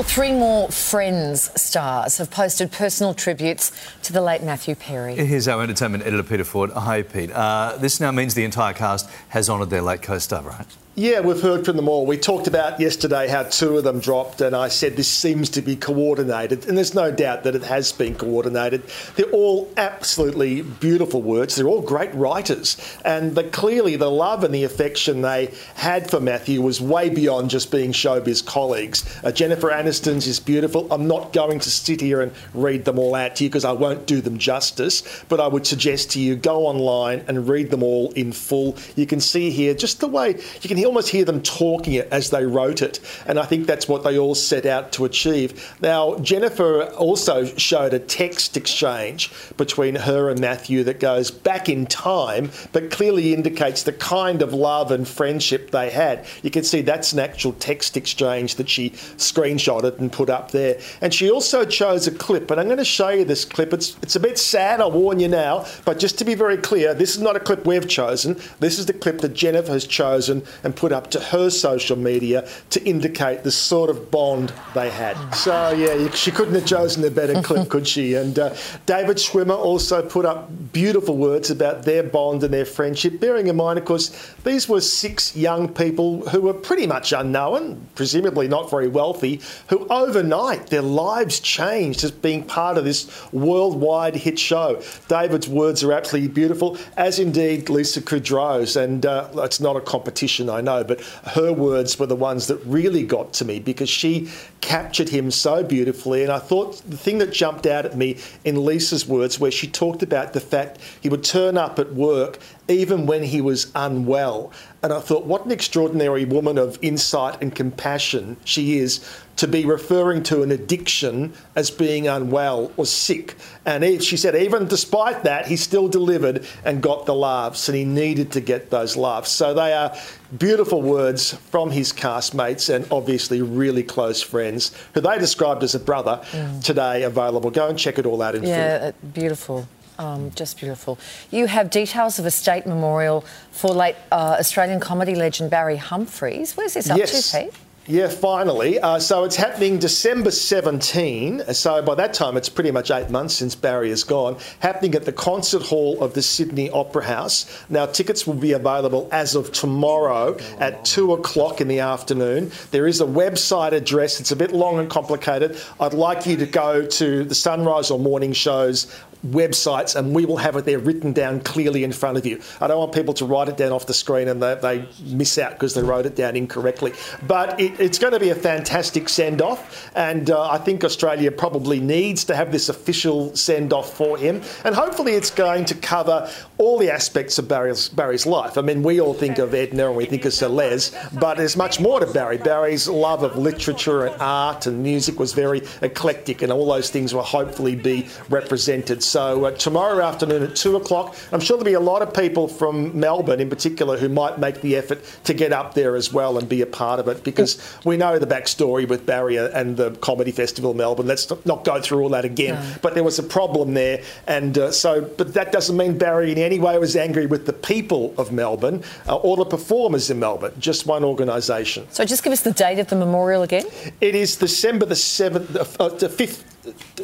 Well, three more Friends stars have posted personal tributes to the late Matthew Perry. Here's our entertainment editor, Peter Ford. Hi, Pete. Uh, this now means the entire cast has honoured their late co-star, right? Yeah, we've heard from them all. We talked about yesterday how two of them dropped, and I said this seems to be coordinated, and there's no doubt that it has been coordinated. They're all absolutely beautiful words. They're all great writers, and the, clearly the love and the affection they had for Matthew was way beyond just being showbiz colleagues. Uh, Jennifer Aniston's is beautiful. I'm not going to sit here and read them all out to you because I won't do them justice, but I would suggest to you go online and read them all in full. You can see here just the way you can almost hear them talking it as they wrote it. And I think that's what they all set out to achieve. Now, Jennifer also showed a text exchange between her and Matthew that goes back in time, but clearly indicates the kind of love and friendship they had. You can see that's an actual text exchange that she screenshotted and put up there. And she also chose a clip, and I'm going to show you this clip. It's, it's a bit sad, I'll warn you now, but just to be very clear, this is not a clip we've chosen. This is the clip that Jennifer has chosen and put up to her social media to indicate the sort of bond they had. So, yeah, she couldn't have chosen a better clip, could she? And uh, David Schwimmer also put up beautiful words about their bond and their friendship, bearing in mind, of course, these were six young people who were pretty much unknown, presumably not very wealthy, who overnight their lives changed as being part of this worldwide hit show. David's words are absolutely beautiful, as indeed Lisa Kudrow's. And uh, it's not a competition, I know, but her words were the ones that really got to me because she captured him so beautifully. And I thought the thing that jumped out at me in Lisa's words, where she talked about the fact he would turn up at work even when he was unwell. And I thought, what an extraordinary woman of insight and compassion she is to be referring to an addiction as being unwell or sick. And she said, even despite that, he still delivered and got the laughs, and he needed to get those laughs. So they are beautiful words from his castmates and obviously really close friends, who they described as a brother, mm. today available. Go and check it all out in yeah, full. Yeah, beautiful. Um, just beautiful. You have details of a state memorial for late uh, Australian comedy legend Barry Humphries. Where's this up yes. to, Pete? Yeah, finally. Uh, so it's happening December 17. So by that time, it's pretty much eight months since Barry is gone. Happening at the Concert Hall of the Sydney Opera House. Now, tickets will be available as of tomorrow at two o'clock in the afternoon. There is a website address. It's a bit long and complicated. I'd like you to go to the sunrise or morning shows websites and we will have it there written down clearly in front of you. I don't want people to write it down off the screen and they, they miss out because they wrote it down incorrectly. But it, it's going to be a fantastic send off, and uh, I think Australia probably needs to have this official send off for him. And hopefully, it's going to cover all the aspects of Barry's, Barry's life. I mean, we all think of Edna and we think of Les, but there's much more to Barry. Barry's love of literature and art and music was very eclectic, and all those things will hopefully be represented. So uh, tomorrow afternoon at two o'clock, I'm sure there'll be a lot of people from Melbourne in particular who might make the effort to get up there as well and be a part of it because we know the backstory with Barry and the Comedy Festival Melbourne. Let's not go through all that again. No. But there was a problem there, and uh, so but that doesn't mean Barry in any way was angry with the people of Melbourne uh, or the performers in Melbourne. Just one organisation. So just give us the date of the memorial again. It is December the seventh, uh, the fifth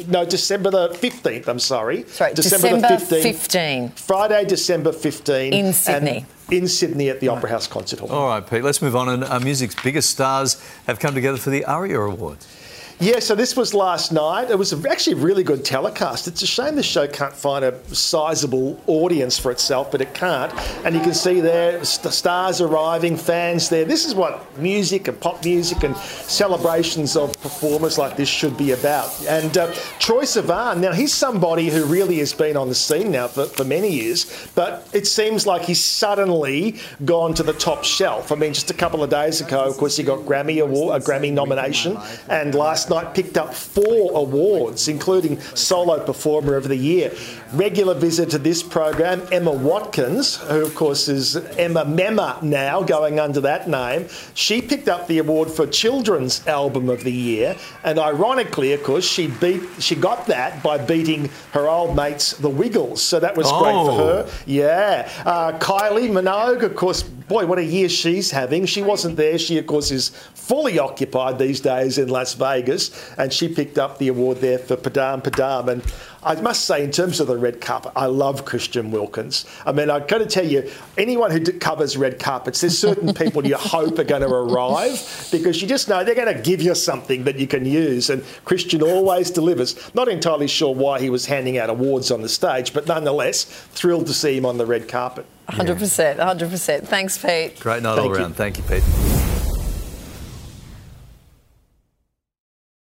no, December the 15th, I'm sorry. Sorry, December, December the 15th. 15. Friday, December 15th. In Sydney. In Sydney at the Opera House Concert Hall. All right, Pete, let's move on. And uh, music's biggest stars have come together for the ARIA Awards. Yeah, so this was last night. It was actually a really good telecast. It's a shame the show can't find a sizable audience for itself, but it can't. And you can see there st- stars arriving, fans there. This is what music and pop music and celebrations of performers like this should be about. And uh, Troye Sivan, now he's somebody who really has been on the scene now for, for many years, but it seems like he's suddenly gone to the top shelf. I mean, just a couple of days ago, of course, he got Grammy award, a Grammy nomination, and last night picked up four awards, including Solo Performer of the Year. Regular visitor to this program, Emma Watkins, who of course is Emma Memma now, going under that name. She picked up the award for Children's Album of the Year, and ironically, of course, she beat she got that by beating her old mates, the Wiggles. So that was oh. great for her. Oh. Yeah, uh, Kylie Minogue, of course boy, what a year she's having. She wasn't there. She, of course, is fully occupied these days in Las Vegas, and she picked up the award there for Padam Padam. And I must say, in terms of the red carpet, I love Christian Wilkins. I mean, I've got to tell you, anyone who covers red carpets, there's certain people you hope are going to arrive because you just know they're going to give you something that you can use. And Christian always delivers. Not entirely sure why he was handing out awards on the stage, but nonetheless, thrilled to see him on the red carpet. 100%, 100%. Thanks, Pete. Great night Thank all you. around. Thank you, Pete.